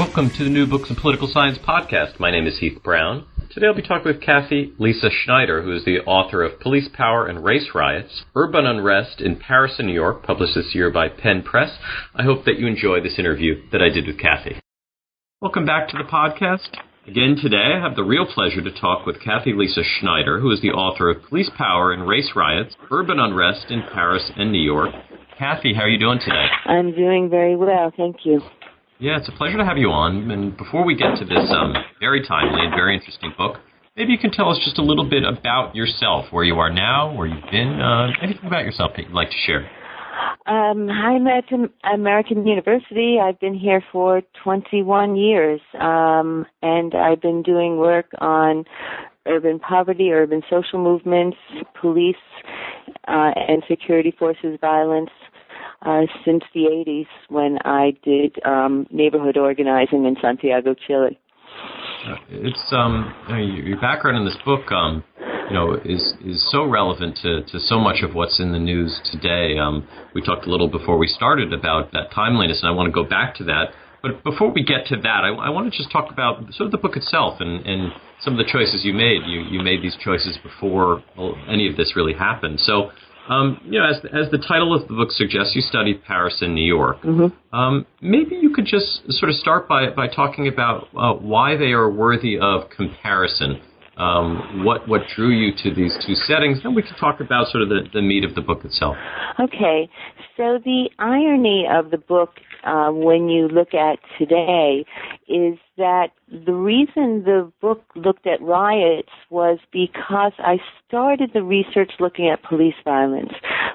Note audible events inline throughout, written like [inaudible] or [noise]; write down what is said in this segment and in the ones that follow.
Welcome to the New Books in Political Science podcast. My name is Heath Brown. Today I'll be talking with Cathy Lisa Schneider, who is the author of Police Power and Race Riots, Urban Unrest in Paris and New York, published this year by Penn Press. I hope that you enjoy this interview that I did with Cathy. Welcome back to the podcast. Again today, I have the real pleasure to talk with Cathy Lisa Schneider, who is the author of Police Power and Race Riots, Urban Unrest in Paris and New York. Cathy, how are you doing today? I'm doing very well, thank you. Yeah, it's a pleasure to have you on. And before we get to this um, very timely and very interesting book, maybe you can tell us just a little bit about yourself, where you are now, where you've been, uh, anything about yourself that you'd like to share. Um, I'm at American University. I've been here for 21 years, um, and I've been doing work on urban poverty, urban social movements, police uh, and security forces violence, uh, since the 80s when I did um, neighborhood organizing in Santiago, Chile. Uh, it's um, you know, your background in this book, um, you know, is is so relevant to, to so much of what's in the news today. Um, we talked a little before we started about that timeliness, and I want to go back to that. But before we get to that, I, I want to just talk about sort of the book itself and, and some of the choices you made. You you made these choices before any of this really happened. So um, you know, as, as the title of the book suggests, you studied Paris and New York. Mm-hmm. Um, maybe you could just sort of start by, by talking about uh, why they are worthy of comparison. Um, what what drew you to these two settings? Then we can talk about sort of the, the meat of the book itself. Okay, so the irony of the book uh, when you look at today is that the reason the book looked at riots was because I started the research looking at police violence.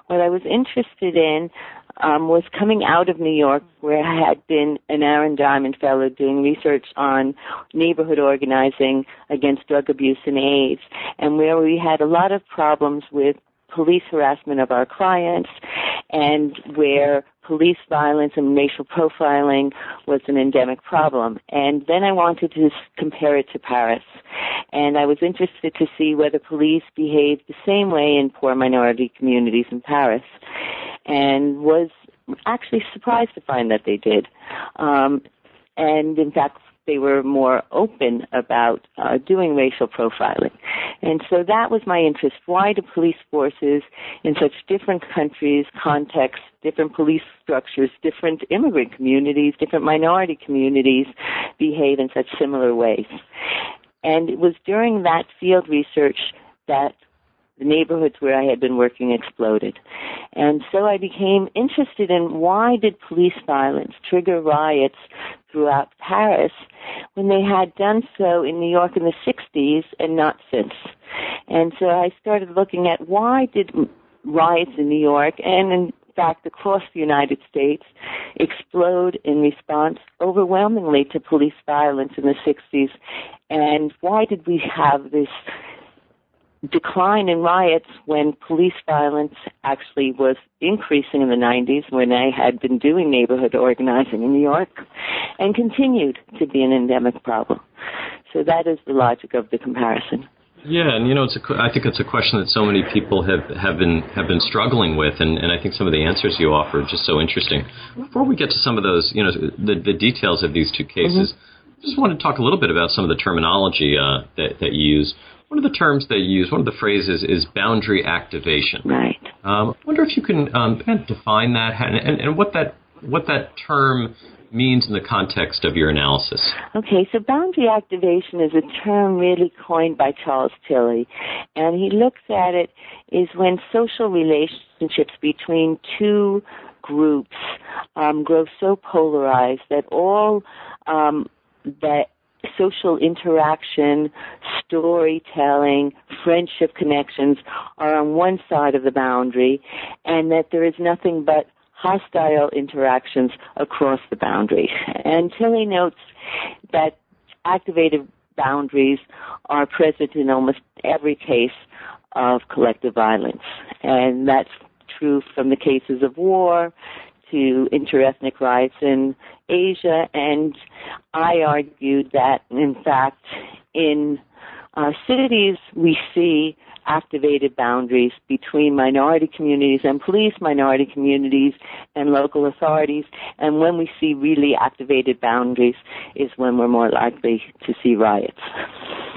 What I was interested in um, was coming out of New York, where I had been an Aaron Diamond Fellow doing research on neighborhood organizing against drug abuse and AIDS, and where we had a lot of problems with police harassment of our clients and where police violence and racial profiling was an endemic problem. And then I wanted to compare it to Paris. And I was interested to see whether police behaved the same way in poor minority communities in Paris. And was actually surprised to find that they did. Um, and in fact, they were more open about uh, doing racial profiling. And so that was my interest. Why do police forces in such different countries, contexts, different police structures, different immigrant communities, different minority communities behave in such similar ways? And it was during that field research that the neighborhoods where I had been working exploded. And so I became interested in why did police violence trigger riots throughout Paris when they had done so in New York in the 60s and not since. And so I started looking at why did riots in New York and in fact across the United States explode in response overwhelmingly to police violence in the 60s and why did we have this decline in riots when police violence actually was increasing in the 90s when I had been doing neighborhood organizing in New York and continued to be an endemic problem. So that is the logic of the comparison. Yeah, and you know, it's a, I think it's a question that so many people have, have been have been struggling with, and, and I think some of the answers you offer are just so interesting. Before we get to some of those, you know, the, the details of these two cases, mm-hmm. I just want to talk a little bit about some of the terminology uh, that, that you use. One of the terms they use, one of the phrases is boundary activation. Right. Um, I wonder if you can um, kind of define that and, and, and what that what that term means in the context of your analysis. Okay, so boundary activation is a term really coined by Charles Tilly, and he looks at it is when social relationships between two groups um, grow so polarized that all um, that social interaction, storytelling, friendship connections are on one side of the boundary, and that there is nothing but hostile interactions across the boundary. [laughs] And Tilly notes that activated boundaries are present in almost every case of collective violence. And that's true from the cases of war to interethnic riots in Asia, and I argued that, in fact, in uh, cities we see activated boundaries between minority communities and police, minority communities and local authorities. And when we see really activated boundaries is when we're more likely to see riots.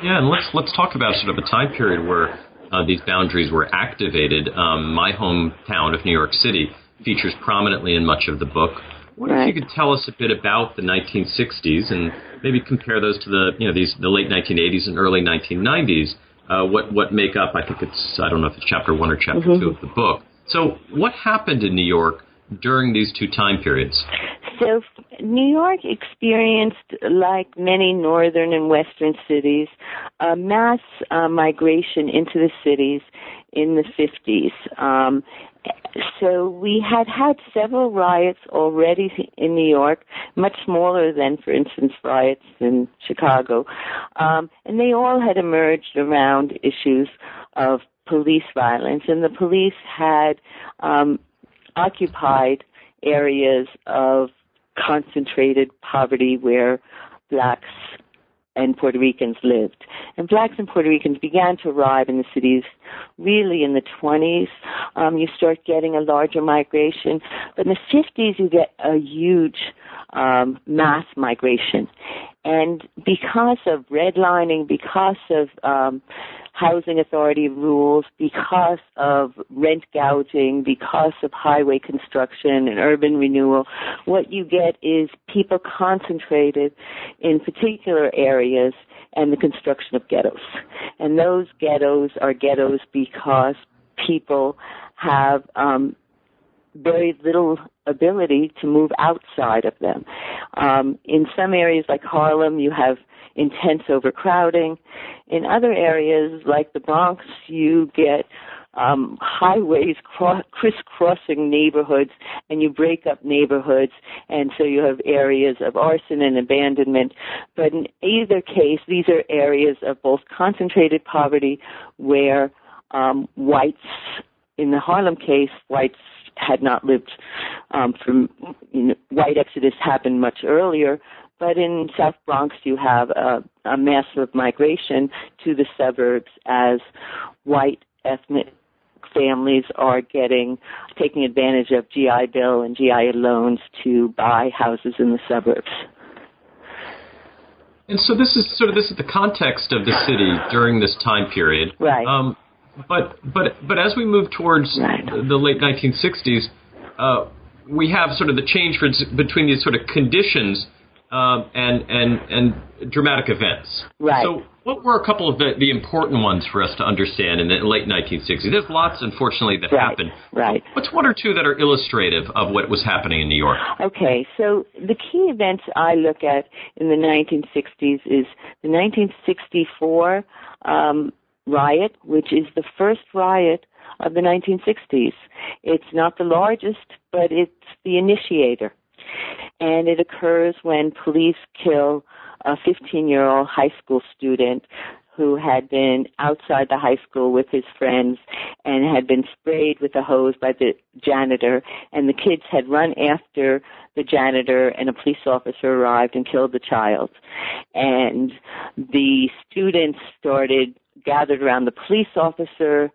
Yeah, and let's let's talk about sort of a time period where uh, these boundaries were activated. Um, my hometown of New York City features prominently in much of the book. What right. if you could tell us a bit about the 1960s and maybe compare those to the you know these the late 1980s and early 1990s? Uh, what what make up? I think it's I don't know if it's chapter one or chapter mm-hmm. two of the book. So what happened in New York during these two time periods? So New York experienced, like many northern and western cities, a mass uh, migration into the cities in the 50s. Um, so we had had several riots already in New York, much smaller than, for instance, riots in Chicago, um, and they all had emerged around issues of police violence, and the police had um, occupied areas of concentrated poverty where blacks and Puerto Ricans lived. And blacks and Puerto Ricans began to arrive in the cities really in the 20s. Um, you start getting a larger migration. But in the 50s, you get a huge um, mass migration. And because of redlining, because of um, housing authority rules, because of rent gouging, because of highway construction and urban renewal, what you get is people concentrated in particular areas and the construction of ghettos. And those ghettos are ghettos because people have um, very little ability to move outside of them. Um, in some areas like Harlem, you have intense overcrowding. In other areas like the Bronx, you get um, highways cro- crisscrossing neighborhoods, and you break up neighborhoods, and so you have areas of arson and abandonment. But in either case, these are areas of both concentrated poverty, where um, whites, in the Harlem case, whites had not lived um, from you know, white exodus happened much earlier, but in South Bronx, you have a, a massive migration to the suburbs as white ethnic families are getting taking advantage of GI Bill and GI loans to buy houses in the suburbs. And so this is sort of this is the context of the city during this time period. Right. Um, but but but as we move towards right. the late 1960s, uh, we have sort of the change between these sort of conditions um, and and and dramatic events. Right. So, what were a couple of the, the important ones for us to understand in the late 1960s? There's lots, unfortunately, that right. happened. Right. What's one or two that are illustrative of what was happening in New York? Okay, so the key events I look at in the 1960s is the 1964 um, riot, which is the first riot of the 1960s. It's not the largest, but it's the initiator. And it occurs when police kill a 15 year old high school student who had been outside the high school with his friends and had been sprayed with a hose by the janitor. And the kids had run after the janitor and a police officer arrived and killed the child. And the students started gathered around the police officer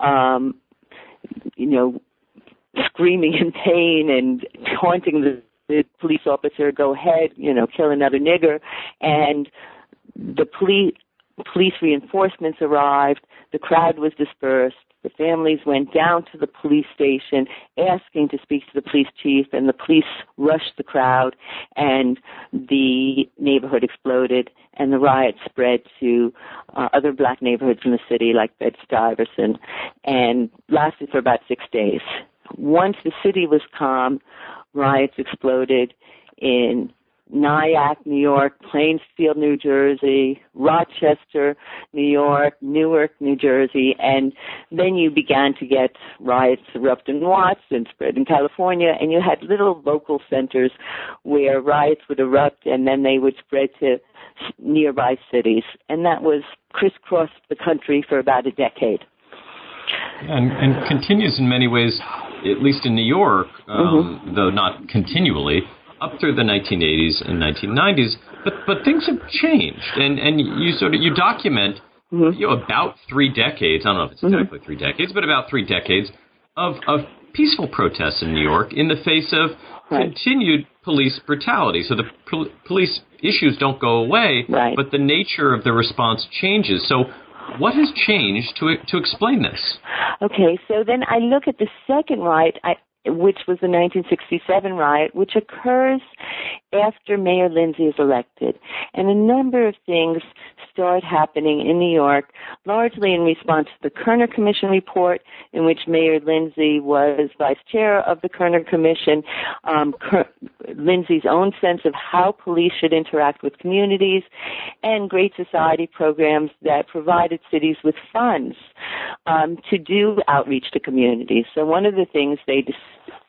um you know screaming in pain and taunting the the police officer, go ahead, you know, kill another nigger. And the police, police reinforcements arrived. The crowd was dispersed. The families went down to the police station asking to speak to the police chief, and the police rushed the crowd, and the neighborhood exploded, and the riot spread to uh, other black neighborhoods in the city, like Bed-Stuy, and lasted for about six days. Once the city was calm, riots exploded in Nyack, New York, Plainfield, New Jersey, Rochester, New York, Newark, New Jersey, and then you began to get riots erupt in Watts and spread in California, and you had little local centers where riots would erupt and then they would spread to nearby cities, and that was crisscrossed the country for about a decade. And, and continues in many ways at least in New York, um, mm-hmm. though not continually, up through the 1980s and 1990s. But but things have changed, and and you sort of you document mm-hmm. you know about three decades. I don't know if it's mm-hmm. exactly three decades, but about three decades of of peaceful protests in New York in the face of right. continued police brutality. So the pol- police issues don't go away, right. but the nature of the response changes. So what has changed to to explain this? Okay, so then I look at the second riot. I, which was the 1967 riot, which occurs after Mayor Lindsay is elected. And a number of things start happening in New York, largely in response to the Kerner Commission report, in which Mayor Lindsay was vice chair of the Kerner Commission, um, Ker- Lindsay's own sense of how police should interact with communities, and Great Society programs that provided cities with funds um, to do outreach to communities. So one of the things they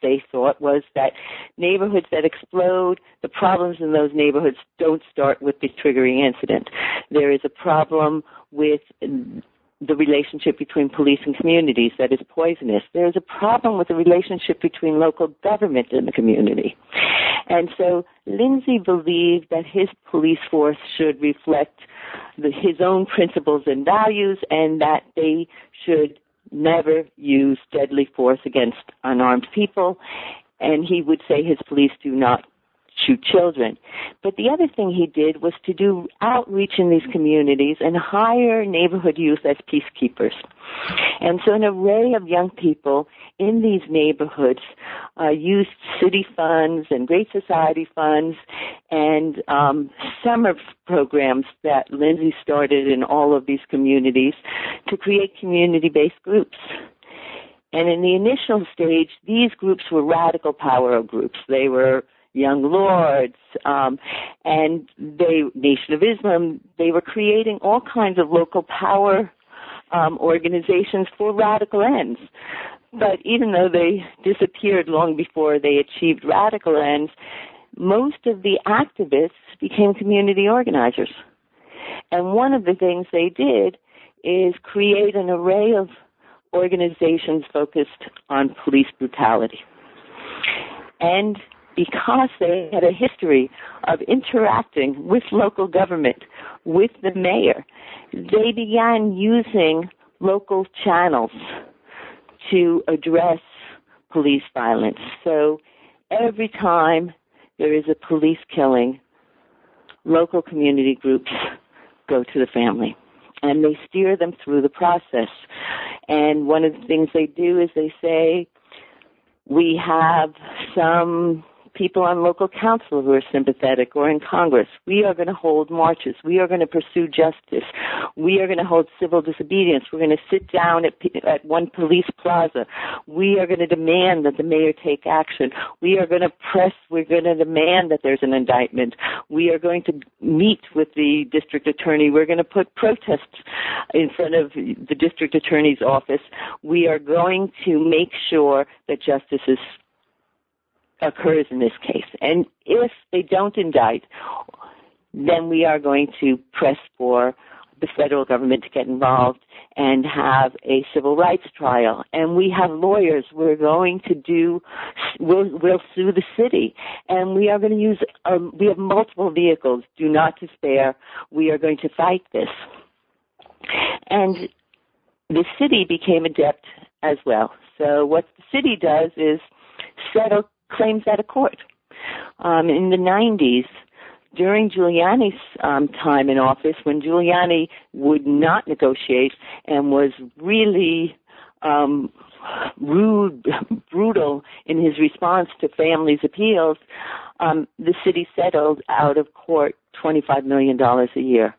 they thought was that neighborhoods that explode, the problems in those neighborhoods don't start with the triggering incident. There is a problem with um, the relationship between police and communities that is poisonous. There is a problem with the relationship between local government and the community. And so Lindsay believed that his police force should reflect the, his own principles and values and that they should never use deadly force against unarmed people. And he would say his police do not shoot children. But the other thing he did was to do outreach in these communities and hire neighborhood youth as peacekeepers. And so an array of young people in these neighborhoods uh, used city funds and Great Society funds and um, summer programs that Lindsay started in all of these communities to create community-based groups. And in the initial stage, these groups were radical power groups. They were Young Lords, um, and they Nation of Islam. They were creating all kinds of local power um, organizations for radical ends. But even though they disappeared long before they achieved radical ends, most of the activists became community organizers. And one of the things they did is create an array of organizations focused on police brutality. And because they had a history of interacting with local government, with the mayor, they began using local channels to address police violence. So every time there is a police killing, local community groups go to the family and they steer them through the process. And one of the things they do is they say, we have some people on local council who are sympathetic or in Congress. We are going to hold marches. We are going to pursue justice. We are going to hold civil disobedience. We're going to sit down at, at one police plaza. We are going to demand that the mayor take action. We are going to press, we're going to demand that there's an indictment. We are going to meet with the district attorney. We're going to put protests in front of the district attorney's office. We are going to make sure that justice is occurs in this case. And if they don't indict, then we are going to press for the federal government to get involved and have a civil rights trial. And we have lawyers. We're going to do, we'll, we'll sue the city. And we are going to use, um, we have multiple vehicles. Do not despair. We are going to fight this. And the city became adept as well. So what the city does is settle claims out of court. Um, in the 90s, during Giuliani's um, time in office, when Giuliani would not negotiate and was really um, rude, [laughs] brutal in his response to families' appeals, um, the city settled out of court $25 million a year.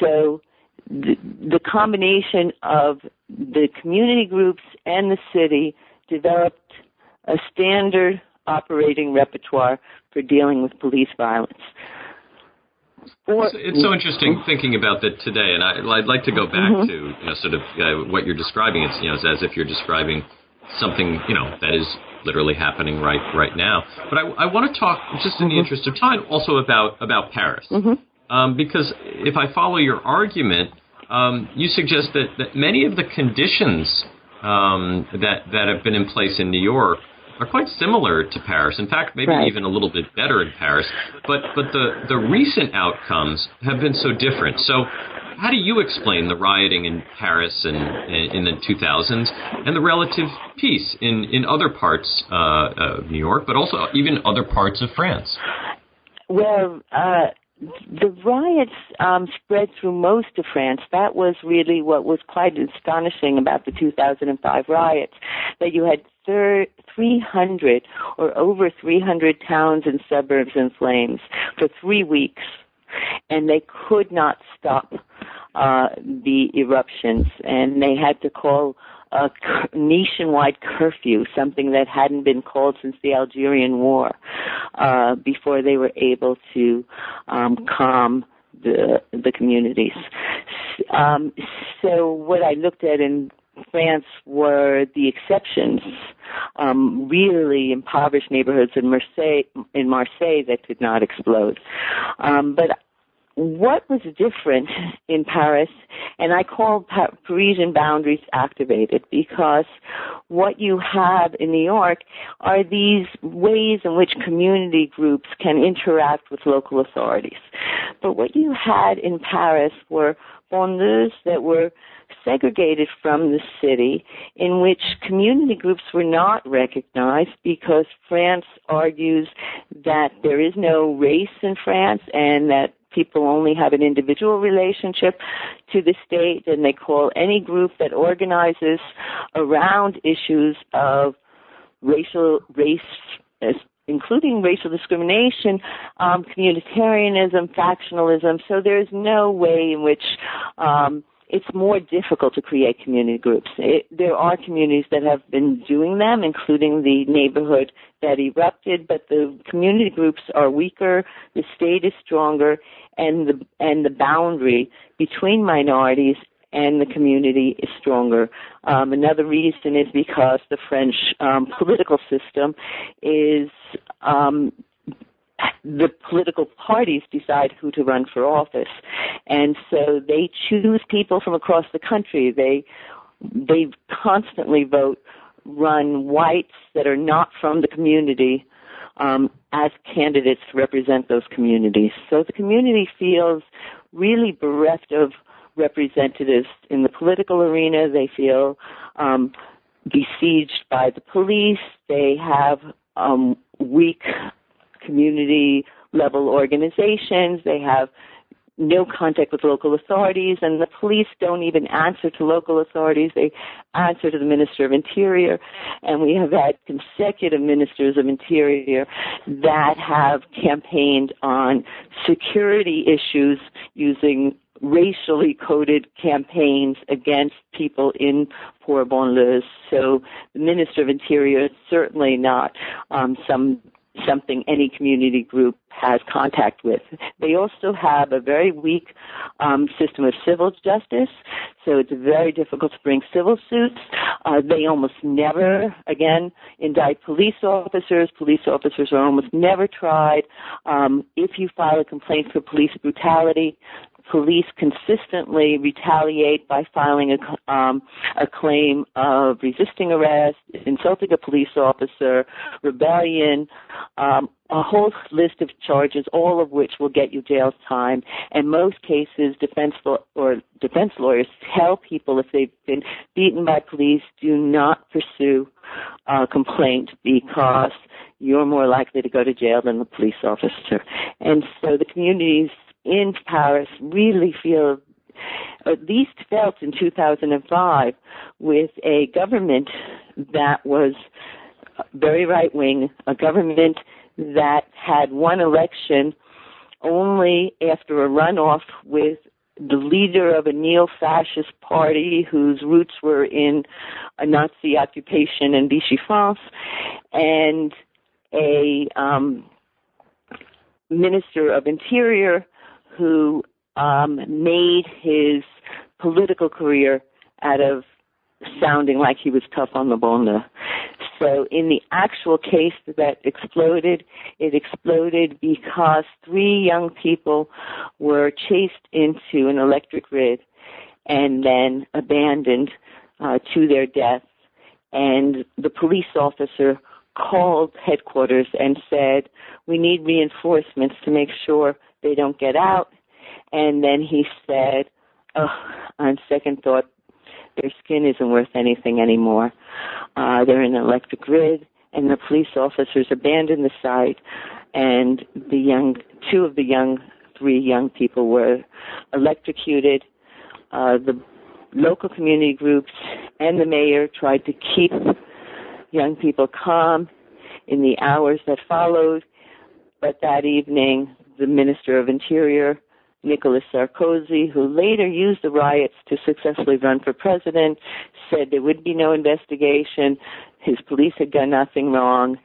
So the, the combination of the community groups and the city developed a standard operating repertoire for dealing with police violence. Or, it's, it's, so interesting thinking about that today, and I, would like to go back mm-hmm. to you know sort of uh, what you're describing. It's you know as if you're describing something you know that is literally happening right right now. But I, I want to talk just in mm-hmm. the interest of time also about about Paris, mm-hmm. um, because if I follow your argument, um, you suggest that that many of the conditions um, that that have been in place in New York are quite similar to Paris. In fact, maybe right. even a little bit better in Paris. But but the the recent outcomes have been so different. So how do you explain the rioting in Paris in, in the 2000s and the relative peace in, in other parts uh, of New York, but also even other parts of France? Well, uh, the riots um, spread through most of France. That was really what was quite astonishing about the 2005 riots, that you had thir- 300 or over 300 towns and suburbs in flames for three weeks, and they could not stop uh, the eruptions, and they had to call a nationwide curfew, something that hadn't been called since the Algerian War, uh, before they were able to um, calm the the communities. Um, so what I looked at in France were the exceptions, um, really impoverished neighborhoods in Marseille, in Marseille that did not explode. Um, but what was different [laughs] in Paris, and I call Parisian boundaries activated because what you have in New York are these ways in which community groups can interact with local authorities. But what you had in Paris were banlieues that were segregated from the city in which community groups were not recognized because France argues that there is no race in France and that people only have an individual relationship to the state and they call any group that organizes around issues of racial race including racial discrimination, um, communitarianism, factionalism. So there's no way in which um, it's more difficult to create community groups. It, there are communities that have been doing them, including the neighborhood that erupted, but the community groups are weaker, the state is stronger, and the and the boundary between minorities and the community is stronger. Um, another reason is because the French um, political system is um, the political parties decide who to run for office. And so they choose people from across the country. They they constantly vote run whites that are not from the community um, as candidates to represent those communities. So the community feels really bereft of representatives in the political arena. They feel um, besieged by the police. They have um, weak community level organizations. They have no contact with local authorities, and the police don't even answer to local authorities. They answer to the Minister of Interior, and we have had consecutive ministers of Interior that have campaigned on security issues using racially coded campaigns against people in poor banlieues. So the Minister of Interior is certainly not um, some something any community group has contact with. They also have a very weak um, system of civil justice, so it's very difficult to bring civil suits. Uh, they almost never, again, indict police officers. Police officers are almost never tried. Um, if you file a complaint for police brutality, police consistently retaliate by filing a, um, a claim of resisting arrest, insulting a police officer, rebellion, um, a whole list of charges, all of which will get you jail time. In most cases, defense law- or defense lawyers tell people if they've been beaten by police, do not pursue a complaint because you're more likely to go to jail than the police officer. And so the communities in Paris really feel at least felt in 2005 with a government that was very right wing, a government that had one election only after a runoff with the leader of a neo-fascist party whose roots were in a Nazi occupation in Vichy France, and a um, minister of interior who um, made his political career out of sounding like he was tough on the banlieue. So in the actual case that exploded, it exploded because three young people were chased into an electric grid and then abandoned uh, to their death. And the police officer called headquarters and said, we need reinforcements to make sure they don't get out. And then he said, oh, on second thought, their skin isn't worth anything anymore. Uh, they're in an electric grid, and the police officers abandoned the site, and the young, two of the young, three young people were electrocuted. Uh, the local community groups and the mayor tried to keep young people calm in the hours that followed, but that evening, the Minister of Interior Nicolas Sarkozy, who later used the riots to successfully run for president, said there would be no investigation. His police had done nothing wrong.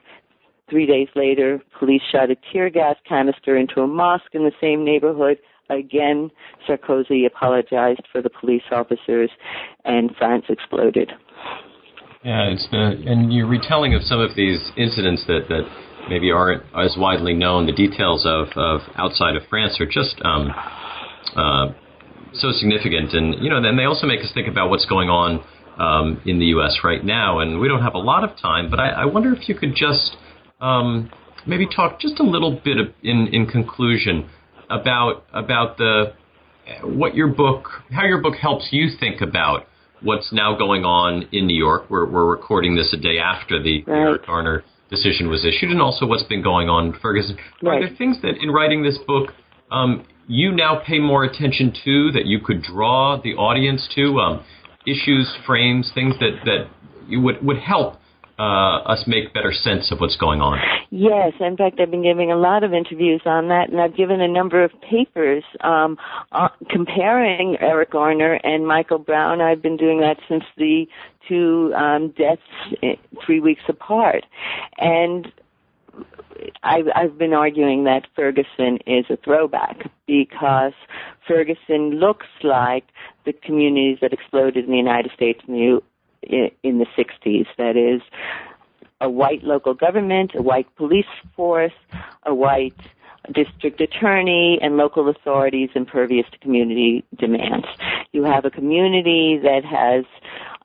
Three days later, police shot a tear gas canister into a mosque in the same neighborhood. Again, Sarkozy apologized for the police officers, and France exploded. Yeah, it's the and your retelling of some of these incidents that that maybe aren't as widely known. The details of, of outside of France are just um, uh, so significant, and you know, then they also make us think about what's going on um, in the U.S. right now. And we don't have a lot of time, but I, I wonder if you could just um, maybe talk just a little bit of, in in conclusion about about the what your book, how your book helps you think about what's now going on in New York. We're, we're recording this a day after the right. Eric Garner decision was issued, and also what's been going on in Ferguson. Right. Are there things that in writing this book um, you now pay more attention to that you could draw the audience to? Um, issues, frames, things that that you would would help uh, us make better sense of what's going on. Yes, in fact, I've been giving a lot of interviews on that, and I've given a number of papers um, uh, comparing Eric Garner and Michael Brown. I've been doing that since the two um, deaths eh, three weeks apart, and I've, I've been arguing that Ferguson is a throwback because Ferguson looks like the communities that exploded in the United States in the in the 60s. That is, a white local government, a white police force, a white district attorney, and local authorities impervious to community demands. You have a community that has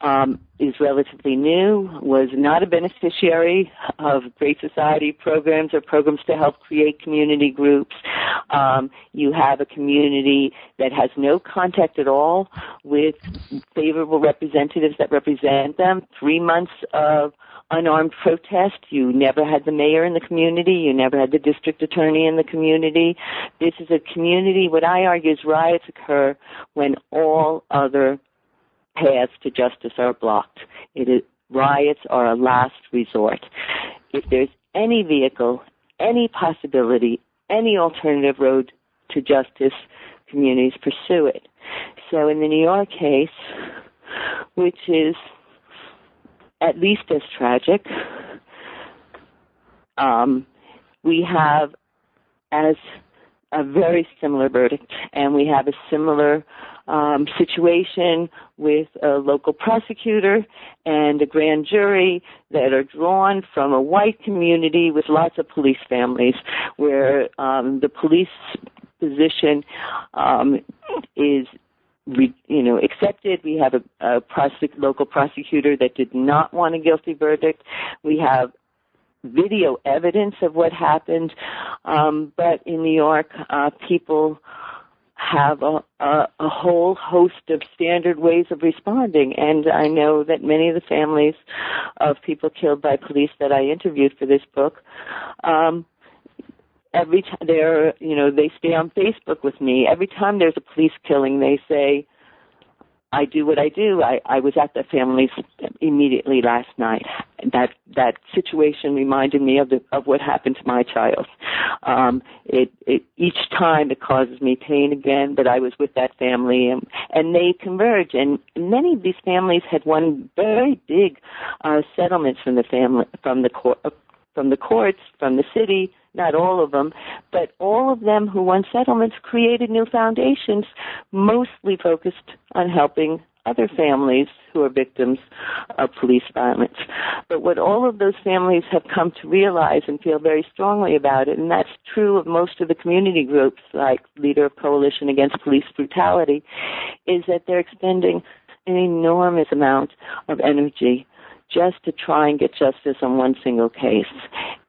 um, is relatively new, was not a beneficiary of Great Society programs or programs to help create community groups. Um, you have a community that has no contact at all with favorable representatives that represent them. Three months of unarmed protest. You never had the mayor in the community. You never had the district attorney in the community. This is a community, what I argue is riots occur when all other paths to justice are blocked. It is, riots are a last resort. If there's any vehicle, any possibility, any alternative road to justice, communities pursue it. So in the New York case, which is at least as tragic, um, we have as a very similar verdict, and we have a similar um, situation with a local prosecutor and a grand jury that are drawn from a white community with lots of police families, where um, the police position um, is you know, accepted. We have a, a prosec- local prosecutor that did not want a guilty verdict. We have video evidence of what happened. Um, but in New York, uh, people have a, a, a whole host of standard ways of responding. And I know that many of the families of people killed by police that I interviewed for this book, um, every time they're, you know, they stay on Facebook with me. Every time there's a police killing, they say, I do what I do. I, I was at the family's immediately last night. That that situation reminded me of the of what happened to my child. Um, it, it each time it causes me pain again, but I was with that family and and they converge. And many of these families had won very big uh, settlements from the family from the court from the courts from the city not all of them, but all of them who won settlements created new foundations, mostly focused on helping other families who are victims of police violence. But what all of those families have come to realize and feel very strongly about it, and that's true of most of the community groups like Leader of Coalition Against Police Brutality, is that they're expending an enormous amount of energy just to try and get justice on one single case.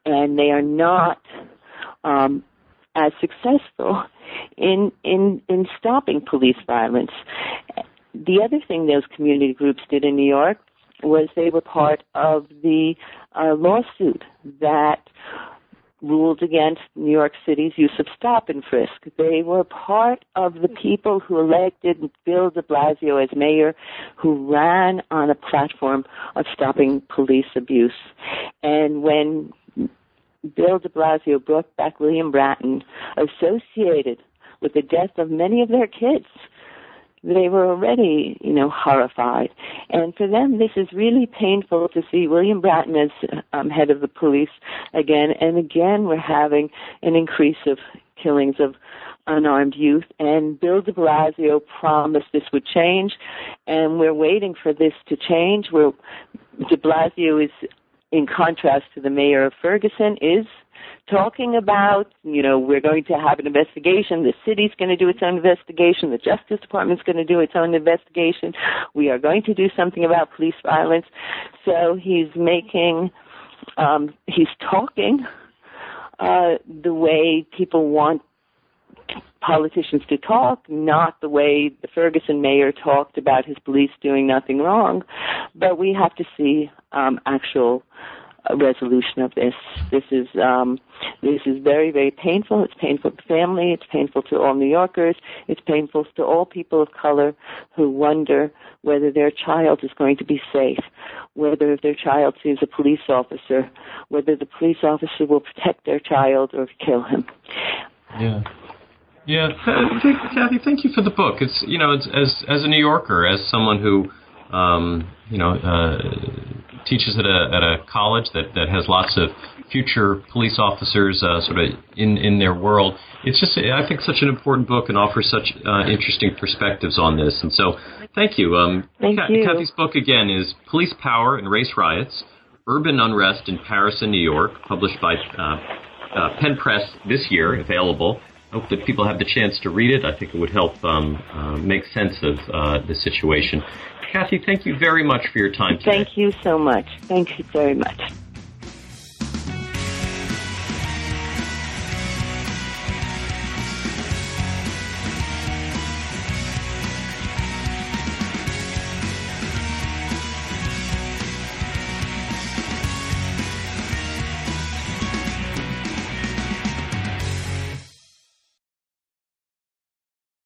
And they are not um, as successful in in in stopping police violence. The other thing those community groups did in New York was they were part of the uh, lawsuit that ruled against New York City's use of stop and frisk. They were part of the people who elected Bill de Blasio as mayor, who ran on a platform of stopping police abuse. And when Bill de Blasio brought back William Bratton, associated with the death of many of their kids, they were already, you know, horrified. And for them, this is really painful to see William Bratton as um, head of the police again. And again, we're having an increase of killings of unarmed youth. And Bill de Blasio promised this would change, and we're waiting for this to change. We're, de Blasio is, in contrast to the mayor of Ferguson, is talking about, you know, we're going to have an investigation. The city's going to do its own investigation. The Justice Department's going to do its own investigation. We are going to do something about police violence. So he's making, um, he's talking uh, the way people want politicians to talk, not the way the Ferguson mayor talked about his police doing nothing wrong. But we have to see um, actual a resolution of this. This is um, this is very very painful. It's painful to family. It's painful to all New Yorkers. It's painful to all people of color who wonder whether their child is going to be safe, whether their child sees a police officer, whether the police officer will protect their child or kill him. Yeah. Yeah, Cathy, thank you for the book. It's you know, it's, as as a New Yorker, as someone who um, you know, uh, teaches at a, at a college that, that has lots of future police officers uh, sort of in, in their world. It's just, I think, such an important book and offers such uh, interesting perspectives on this. And so, thank you. Um, thank you. Cathy's book, again, is Police Power and Race Riots Urban Unrest in Paris and New York, published by uh, uh, Penn Press this year, available. I hope that people have the chance to read it. I think it would help um, uh, make sense of uh, the situation. Cathy, thank you very much for your time today. Thank you so much. Thank you very much.